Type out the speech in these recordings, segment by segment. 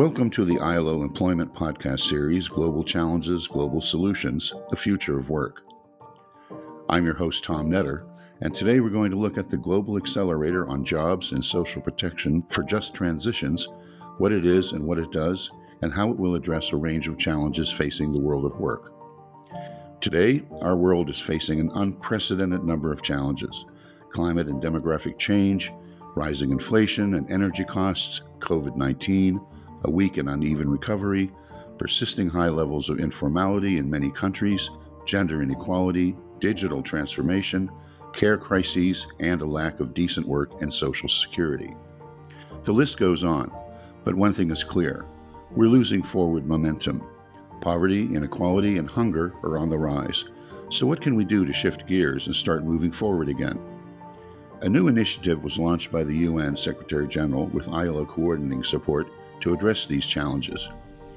Welcome to the ILO Employment Podcast Series Global Challenges, Global Solutions The Future of Work. I'm your host, Tom Netter, and today we're going to look at the Global Accelerator on Jobs and Social Protection for Just Transitions, what it is and what it does, and how it will address a range of challenges facing the world of work. Today, our world is facing an unprecedented number of challenges climate and demographic change, rising inflation and energy costs, COVID 19, a weak and uneven recovery, persisting high levels of informality in many countries, gender inequality, digital transformation, care crises, and a lack of decent work and social security. The list goes on, but one thing is clear we're losing forward momentum. Poverty, inequality, and hunger are on the rise. So, what can we do to shift gears and start moving forward again? A new initiative was launched by the UN Secretary General with ILO coordinating support to address these challenges.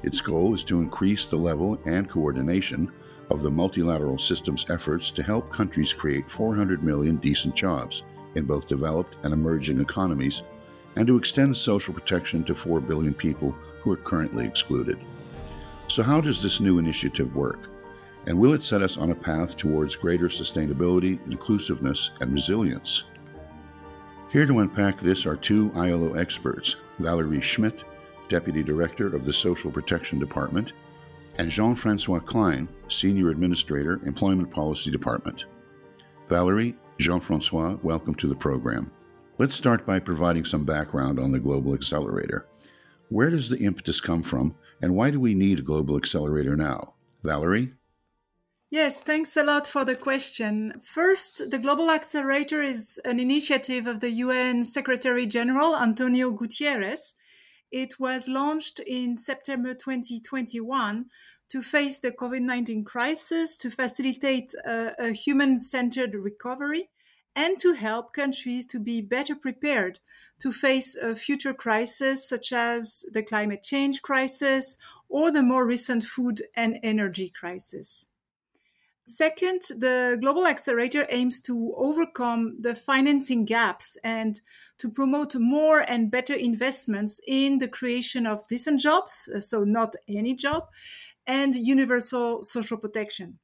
Its goal is to increase the level and coordination of the multilateral system's efforts to help countries create 400 million decent jobs in both developed and emerging economies, and to extend social protection to 4 billion people who are currently excluded. So, how does this new initiative work? And will it set us on a path towards greater sustainability, inclusiveness, and resilience? Here to unpack this are two ILO experts, Valerie Schmitt, Deputy Director of the Social Protection Department, and Jean Francois Klein, Senior Administrator, Employment Policy Department. Valerie, Jean Francois, welcome to the program. Let's start by providing some background on the Global Accelerator. Where does the impetus come from, and why do we need a global accelerator now? Valerie? Yes, thanks a lot for the question. First, the Global Accelerator is an initiative of the UN Secretary General Antonio Guterres. It was launched in September 2021 to face the COVID 19 crisis, to facilitate a, a human centered recovery, and to help countries to be better prepared to face a future crisis such as the climate change crisis or the more recent food and energy crisis. Second, the Global Accelerator aims to overcome the financing gaps and to promote more and better investments in the creation of decent jobs, so not any job, and universal social protection.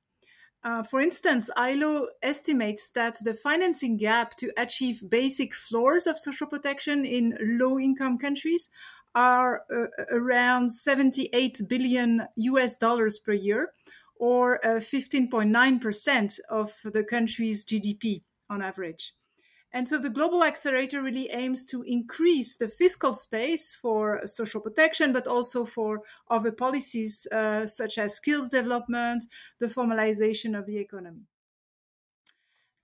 Uh, for instance, ILO estimates that the financing gap to achieve basic floors of social protection in low income countries are uh, around 78 billion US dollars per year, or uh, 15.9% of the country's GDP on average. And so the Global Accelerator really aims to increase the fiscal space for social protection, but also for other policies uh, such as skills development, the formalization of the economy.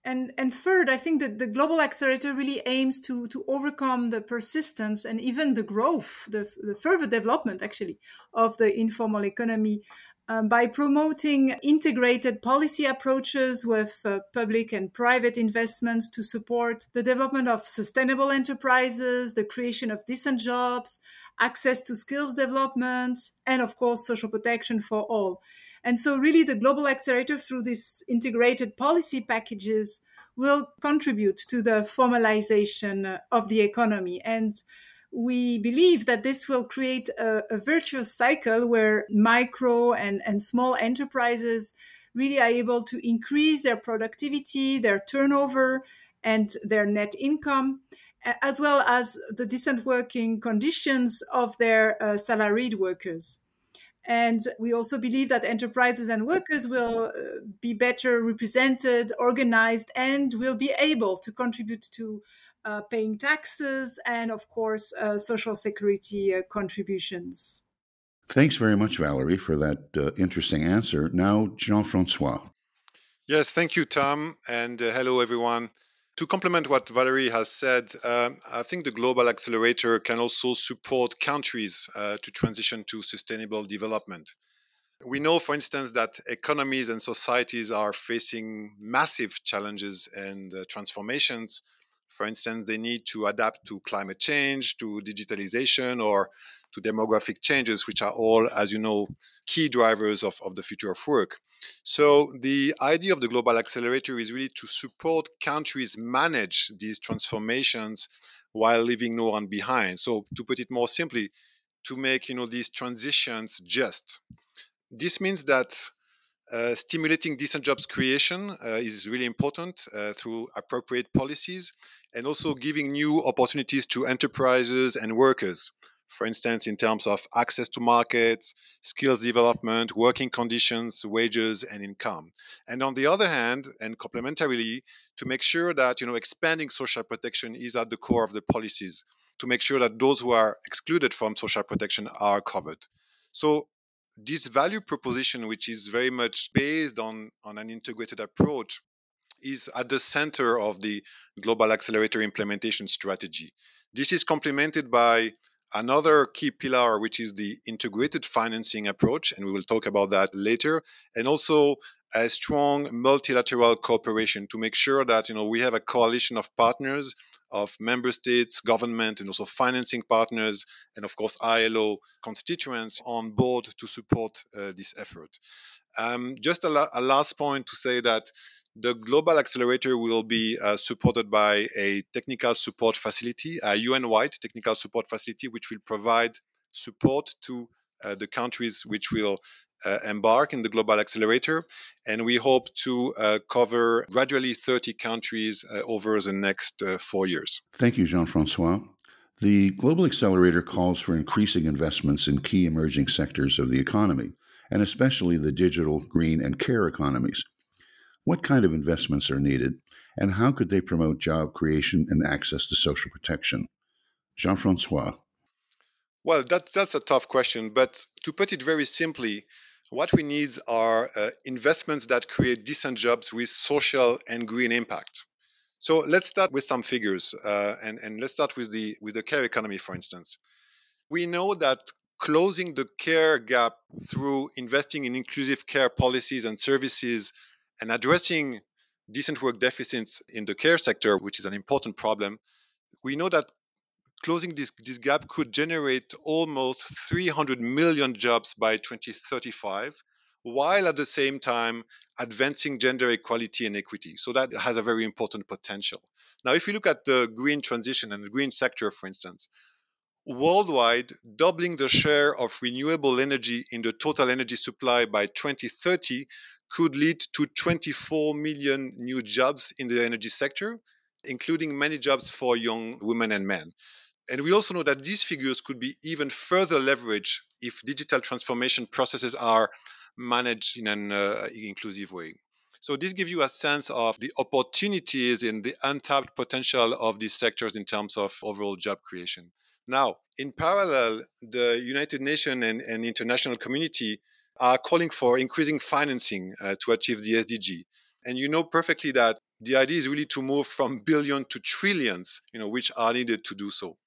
And, and third, I think that the Global Accelerator really aims to, to overcome the persistence and even the growth, the, the further development actually of the informal economy um, by promoting integrated policy approaches with uh, public and private investments to support the development of sustainable enterprises, the creation of decent jobs, access to skills development, and of course, social protection for all. And so, really, the Global Accelerator, through these integrated policy packages, will contribute to the formalization of the economy. And we believe that this will create a, a virtuous cycle where micro and, and small enterprises really are able to increase their productivity, their turnover, and their net income, as well as the decent working conditions of their uh, salaried workers. And we also believe that enterprises and workers will uh, be better represented, organized, and will be able to contribute to uh, paying taxes, and of course, uh, social security uh, contributions. Thanks very much, Valerie, for that uh, interesting answer. Now, Jean Francois. Yes, thank you, Tom, and uh, hello, everyone. To complement what Valerie has said, um, I think the Global Accelerator can also support countries uh, to transition to sustainable development. We know, for instance, that economies and societies are facing massive challenges and transformations for instance, they need to adapt to climate change, to digitalization, or to demographic changes, which are all, as you know, key drivers of, of the future of work. So, the idea of the Global Accelerator is really to support countries manage these transformations while leaving no one behind. So, to put it more simply, to make you know these transitions just. This means that uh, stimulating decent jobs creation uh, is really important uh, through appropriate policies and also giving new opportunities to enterprises and workers. For instance, in terms of access to markets, skills development, working conditions, wages, and income. And on the other hand, and complementarily, to make sure that you know expanding social protection is at the core of the policies, to make sure that those who are excluded from social protection are covered. So this value proposition, which is very much based on, on an integrated approach, is at the center of the Global Accelerator implementation strategy. This is complemented by another key pillar, which is the integrated financing approach, and we will talk about that later, and also a strong multilateral cooperation to make sure that you know we have a coalition of partners of member states, government, and also financing partners, and of course ILO constituents on board to support uh, this effort. Um, just a, la- a, last point to say that the Global Accelerator will be uh, supported by a technical support facility, a UN-wide technical support facility, which will provide support to uh, the countries which will uh, embark in the Global Accelerator. And we hope to uh, cover gradually 30 countries uh, over the next uh, four years. Thank you, Jean Francois. The Global Accelerator calls for increasing investments in key emerging sectors of the economy, and especially the digital, green, and care economies. What kind of investments are needed, and how could they promote job creation and access to social protection? Jean Francois. Well, that, that's a tough question, but to put it very simply, what we need are uh, investments that create decent jobs with social and green impact. So let's start with some figures, uh, and, and let's start with the with the care economy, for instance. We know that closing the care gap through investing in inclusive care policies and services and addressing decent work deficits in the care sector, which is an important problem, we know that closing this, this gap could generate almost 300 million jobs by 2035 while at the same time advancing gender equality and equity. So that has a very important potential. Now, if you look at the green transition and the green sector, for instance, worldwide, doubling the share of renewable energy in the total energy supply by 2030 could lead to 24 million new jobs in the energy sector, including many jobs for young women and men. And we also know that these figures could be even further leveraged if digital transformation processes are managed in an uh, inclusive way. So this gives you a sense of the opportunities and the untapped potential of these sectors in terms of overall job creation. Now, in parallel, the United Nations and, and international community are calling for increasing financing uh, to achieve the SDG. And you know perfectly that the idea is really to move from billion to trillions, you know, which are needed to do so.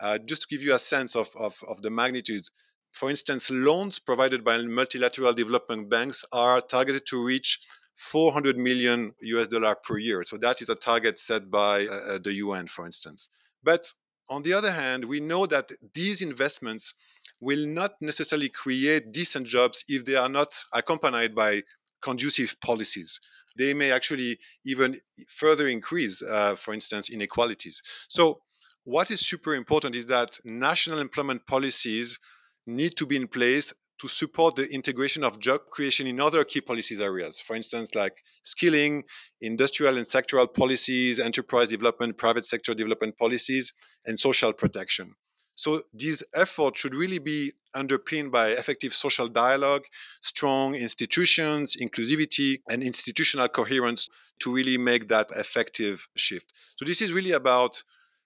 Uh, just to give you a sense of, of, of the magnitude, for instance, loans provided by multilateral development banks are targeted to reach 400 million US dollar per year. So that is a target set by uh, uh the UN, for instance. But on the other hand, we know that these investments will not necessarily create decent jobs if they are not accompanied by conducive policies. They may actually even further increase, uh, for instance, inequalities. So what is super important is that national employment policies need to be in place to support the integration of job creation in other key policies areas. For instance, like skilling, industrial and sectoral policies, enterprise development, private sector development policies, and social protection. So these efforts should really be underpinned by effective social dialogue, strong institutions, inclusivity, and institutional coherence to really make that effective shift. So this is really about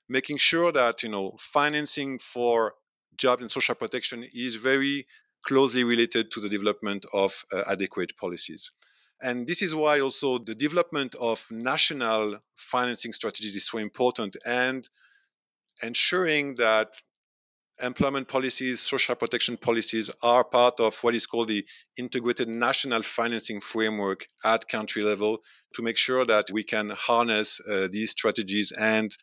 making sure that you know financing for job and social protection is very closely related to the development of uh, adequate policies. And this is why also the development of national financing strategies is so important and ensuring that employment policies, social protection policies are part of what is called the integrated national financing framework at country level to make sure that we can harness uh, these strategies and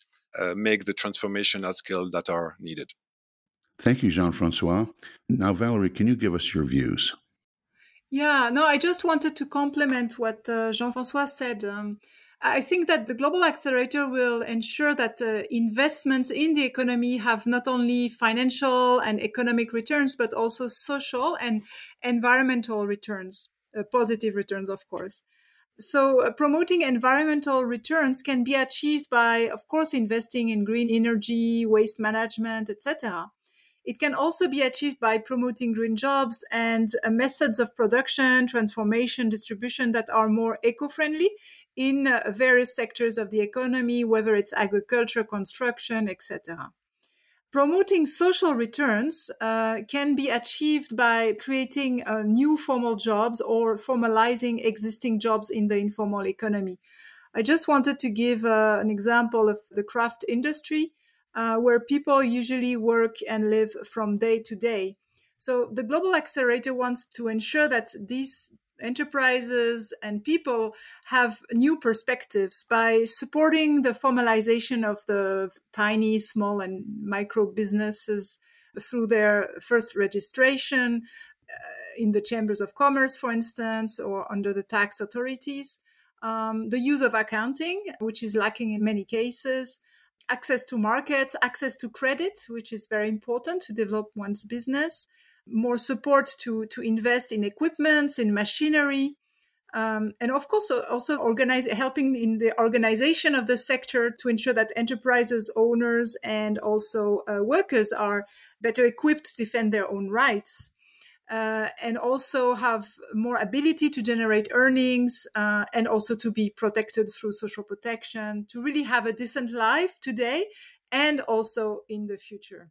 make the transformation at scale that are needed. Thank you, Jean Francois. Now, Valerie, can you give us your views? Yeah, no, I just wanted to complement what uh, Jean Francois said. Um, I think that the Global Accelerator will ensure that uh, investments in the economy have not only financial and economic returns, but also social and environmental returns, uh, positive returns, of course. So, uh, promoting environmental returns can be achieved by, of course, investing in green energy, waste management, etc. It can also be achieved by promoting green jobs and uh, methods of production, transformation, distribution that are more eco friendly in uh, various sectors of the economy, whether it's agriculture, construction, etc. Promoting social returns uh, can be achieved by creating uh, new formal jobs or formalizing existing jobs in the informal economy. I just wanted to give uh, an example of the craft industry uh, where people usually work and live from day to day. So the Global Accelerator wants to ensure that these enterprises and people have new perspectives by supporting the formalization of the tiny, small, and micro businesses through their first registration uh, in the chambers of commerce, for instance, or under the tax authorities. Um, the use of accounting, which is lacking in many cases, access to markets, access to credit, which is very important to develop one's business, more support to, to invest in equipment, in machinery, um, and of course also organize helping in the organization of the sector to ensure that enterprises owners and also uh, workers are better equipped to defend their own rights uh, and also have more ability to generate earnings uh, and also to be protected through social protection to really have a decent life today and also in the future.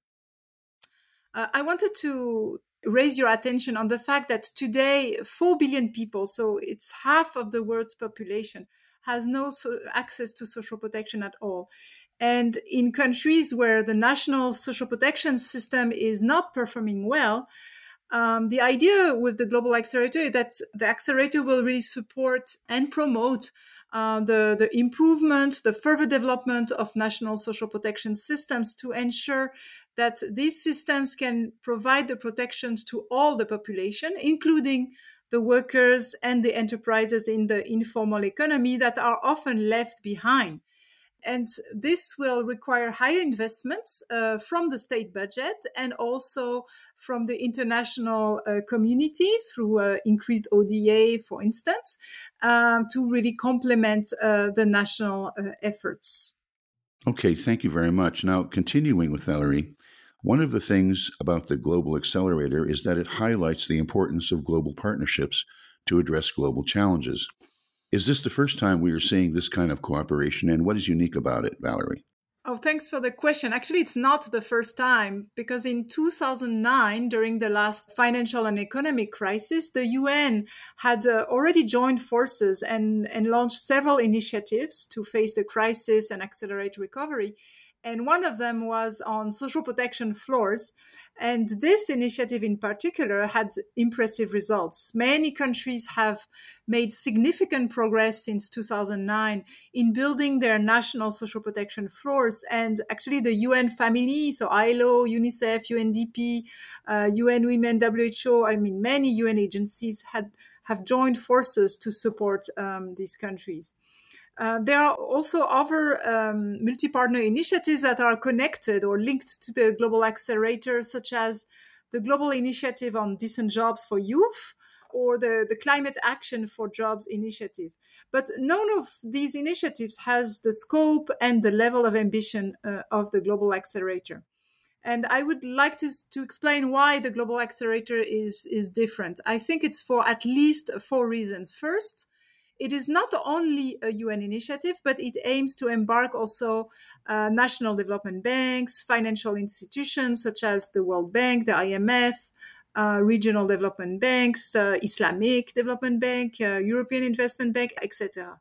Uh, I wanted to raise your attention on the fact that today 4 billion people, so it's half of the world's population, has no so access to social protection at all. And in countries where the national social protection system is not performing well, um, the idea with the global accelerator is that the accelerator will really support and promote uh, the, the improvement, the further development of national social protection systems to ensure that these systems can provide the protections to all the population, including the workers and the enterprises in the informal economy that are often left behind and this will require higher investments uh, from the state budget and also from the international uh, community through uh, increased ODA, for instance, um, to really complement uh, the national uh, efforts. Okay, thank you very much. Now, continuing with Valerie, one of the things about the Global Accelerator is that it highlights the importance of global partnerships to address global challenges. Is this the first time we are seeing this kind of cooperation, and what is unique about it, Valerie? Oh, thanks for the question. Actually, it's not the first time because in 2009, during the last financial and economic crisis, the UN had uh, already joined forces and, and launched several initiatives to face the crisis and accelerate recovery and one of them was on social protection floors. And this initiative in particular had impressive results. Many countries have made significant progress since 2009 in building their national social protection floors. And actually, the UN family, so ILO, UNICEF, UNDP, uh, UN Women, WHO, I mean, many UN agencies had have joined forces to support um, these countries. Uh, there are also other um, multi partner initiatives that are connected or linked to the Global Accelerator, such as the Global Initiative on Decent Jobs for Youth or the, the Climate Action for Jobs initiative. But none of these initiatives has the scope and the level of ambition uh, of the Global Accelerator. And I would like to, to explain why the Global Accelerator is, is different. I think it's for at least four reasons. First, it is not only a UN initiative, but it aims to embark also uh, national development banks, financial institutions such as the World Bank, the IMF, uh, regional development banks, uh, Islamic Development Bank, uh, European Investment Bank, etc.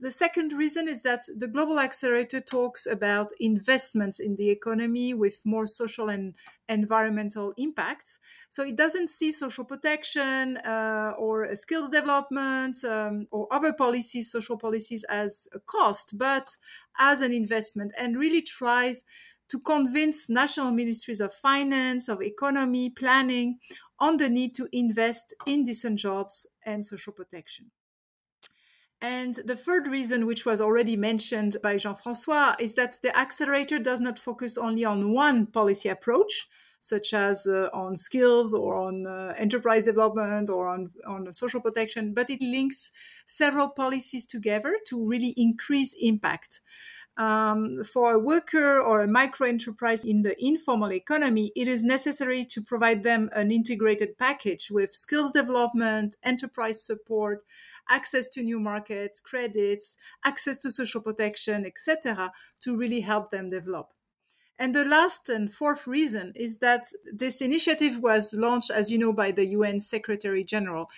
The second reason is that the Global Accelerator talks about investments in the economy with more social and environmental impacts. So it doesn't see social protection uh, or skills development um, or other policies, social policies, as a cost, but as an investment and really tries to convince national ministries of finance, of economy, planning on the need to invest in decent jobs and social protection. And the third reason, which was already mentioned by Jean Francois, is that the accelerator does not focus only on one policy approach, such as uh, on skills or on uh, enterprise development or on, on social protection, but it links several policies together to really increase impact. Um, for a worker or a micro enterprise in the informal economy, it is necessary to provide them an integrated package with skills development, enterprise support, access to new markets, credits, access to social protection, etc., to really help them develop. And the last and fourth reason is that this initiative was launched, as you know, by the UN Secretary General.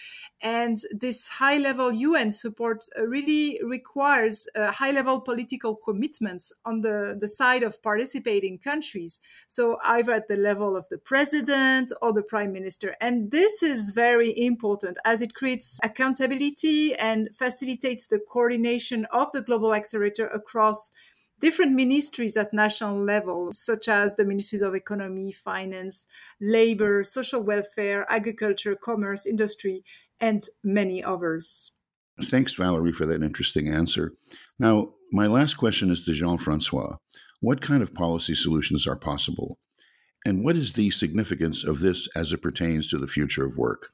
And this high level UN support uh, really requires uh, high level political commitments on the, the side of participating countries. So, either at the level of the president or the prime minister. And this is very important as it creates accountability and facilitates the coordination of the global accelerator across different ministries at national level, such as the ministries of economy, finance, labor, social welfare, agriculture, commerce, industry, and many others. Thanks, Valerie, for that interesting answer. Now, my last question is to Jean Francois. What kind of policy solutions are possible? And what is the significance of this as it pertains to the future of work?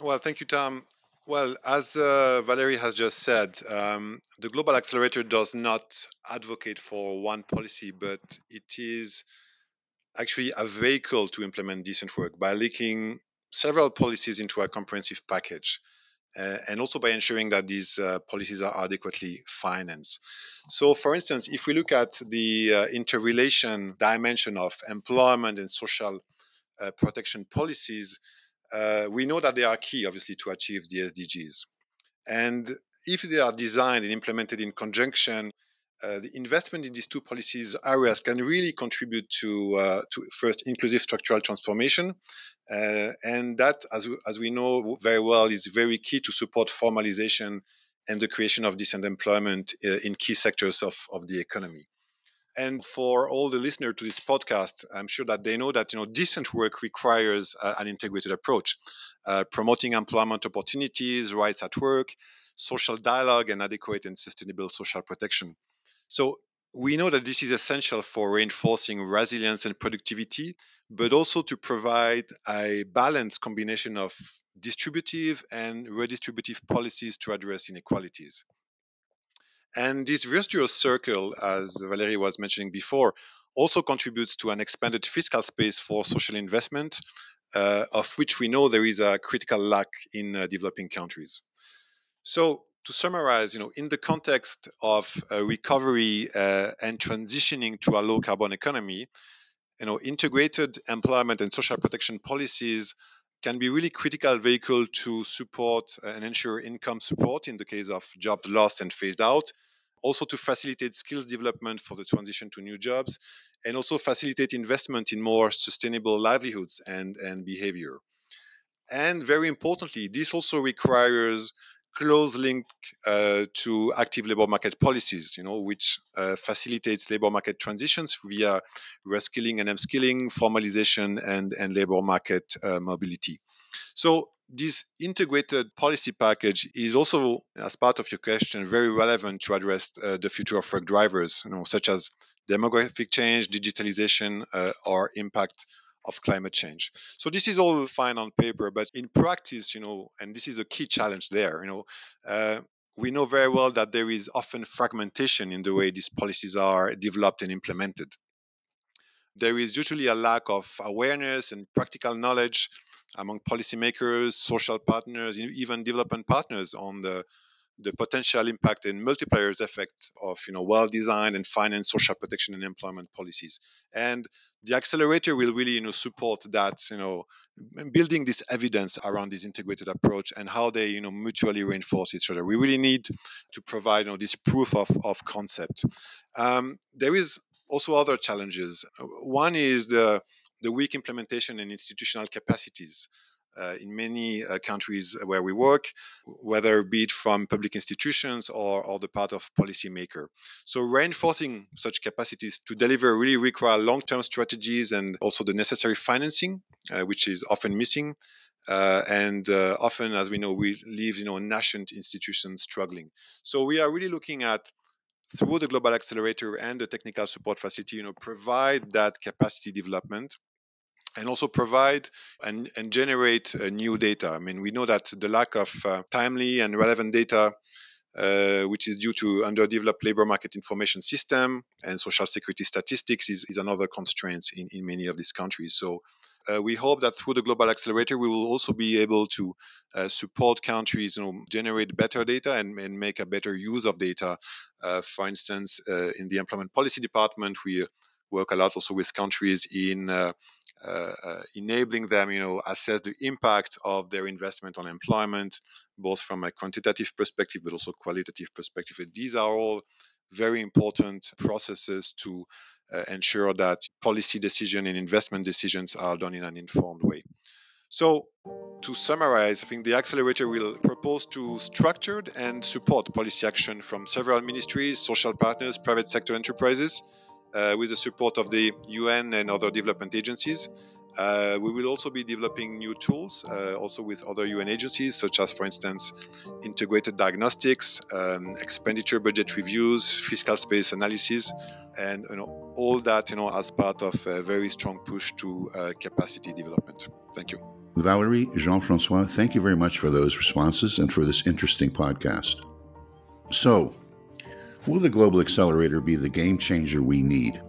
Well, thank you, Tom. Well, as uh, Valerie has just said, um, the Global Accelerator does not advocate for one policy, but it is actually a vehicle to implement decent work by linking several policies into a comprehensive package. Uh, and also by ensuring that these uh, policies are adequately financed. So, for instance, if we look at the uh, interrelation dimension of employment and social uh, protection policies, uh, we know that they are key, obviously, to achieve the SDGs. And if they are designed and implemented in conjunction, uh, the investment in these two policies areas can really contribute to, uh, to first inclusive structural transformation, uh, and that, as we, as we know very well, is very key to support formalization and the creation of decent employment uh, in key sectors of, of the economy. And for all the listeners to this podcast, I'm sure that they know that you know decent work requires uh, an integrated approach, uh, promoting employment opportunities, rights at work, social dialogue, and adequate and sustainable social protection. So we know that this is essential for reinforcing resilience and productivity, but also to provide a balanced combination of distributive and redistributive policies to address inequalities. And this virtuous circle, as Valerie was mentioning before, also contributes to an expanded fiscal space for social investment, uh, of which we know there is a critical lack in uh, developing countries. So, to summarize, you know, in the context of recovery uh, and transitioning to a low carbon economy, you know, integrated employment and social protection policies can be really critical vehicle to support and ensure income support in the case of jobs lost and phased out also to facilitate skills development for the transition to new jobs and also facilitate investment in more sustainable livelihoods and, and behavior and very importantly this also requires close link uh, to active labor market policies, you know, which uh, facilitates labor market transitions via reskilling and upskilling, formalization, and, and labor market uh, mobility. So this integrated policy package is also, as part of your question, very relevant to address uh, the future of work drivers, you know, such as demographic change, digitalization, uh, or impact of climate change. So this is all fine on paper, but in practice, you know, and this is a key challenge there, you know, uh, we know very well that there is often fragmentation in the way these policies are developed and implemented. There is usually a lack of awareness and practical knowledge among policymakers, social partners, even development partners on the the potential impact and multipliers effect of you know well-designed and financed social protection and employment policies. And the accelerator will really you know support that you know building this evidence around this integrated approach and how they you know mutually reinforce each other. We really need to provide you know this proof of, of concept. Um, there is also other challenges. One is the the weak implementation and institutional capacities uh, in many uh, countries where we work, whether be it from public institutions or, or the part of policymaker. So reinforcing such capacities to deliver really require long-term strategies and also the necessary financing, uh, which is often missing. Uh, and uh, often, as we know, we leave you know nascent institutions struggling. So we are really looking at through the global accelerator and the technical support facility, you know, provide that capacity development and also provide and, and generate uh, new data. I mean, we know that the lack of uh, timely and relevant data, uh, which is due to underdeveloped labor market information system and social security statistics, is, is another constraint in, in many of these countries. So uh, we hope that through the global accelerator, we will also be able to uh, support countries, you know, generate better data and, and make a better use of data. Uh, for instance, in the employment policy department, we work a lot also with countries in uh, uh, enabling them, you know, assess the impact of their investment on employment, both from a quantitative perspective but also qualitative perspective. And these are all very important processes to uh, ensure that policy decision and investment decisions are done in an informed way. So, to summarize, I think the accelerator will propose to structured and support policy action from several ministries, social partners, private sector enterprises with the support of the UN and other development agencies. Uh, we will also be developing new tools, uh, also with other UN agencies, such as, for instance, integrated diagnostics, um, expenditure budget reviews, fiscal space analysis, and you know, all that you know as part of a very strong push to uh, capacity development. Thank you. Valerie, Jean Francois, thank you very much for those responses and for this interesting podcast. So, Will the Global Accelerator be the game changer we need?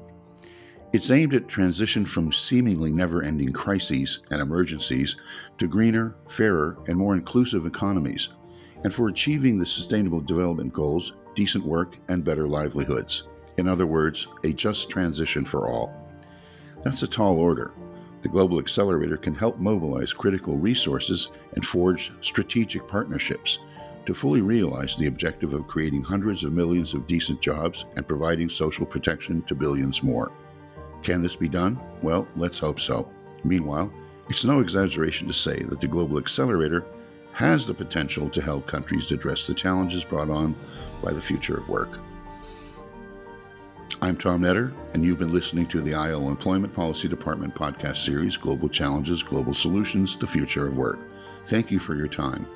It's aimed at transition from seemingly never ending crises and emergencies to greener, fairer, and more inclusive economies, and for achieving the Sustainable Development Goals, decent work, and better livelihoods. In other words, a just transition for all. That's a tall order. The Global Accelerator can help mobilize critical resources and forge strategic partnerships to fully realize the objective of creating hundreds of millions of decent jobs and providing social protection to billions more. Can this be done? Well, let's hope so. Meanwhile, it's no exaggeration to say that the Global Accelerator has the potential to help countries address the challenges brought on by the future of work. I'm Tom Netter, and you've been listening to the ILO Employment Policy Department podcast series Global Challenges, Global Solutions The Future of Work. Thank you for your time.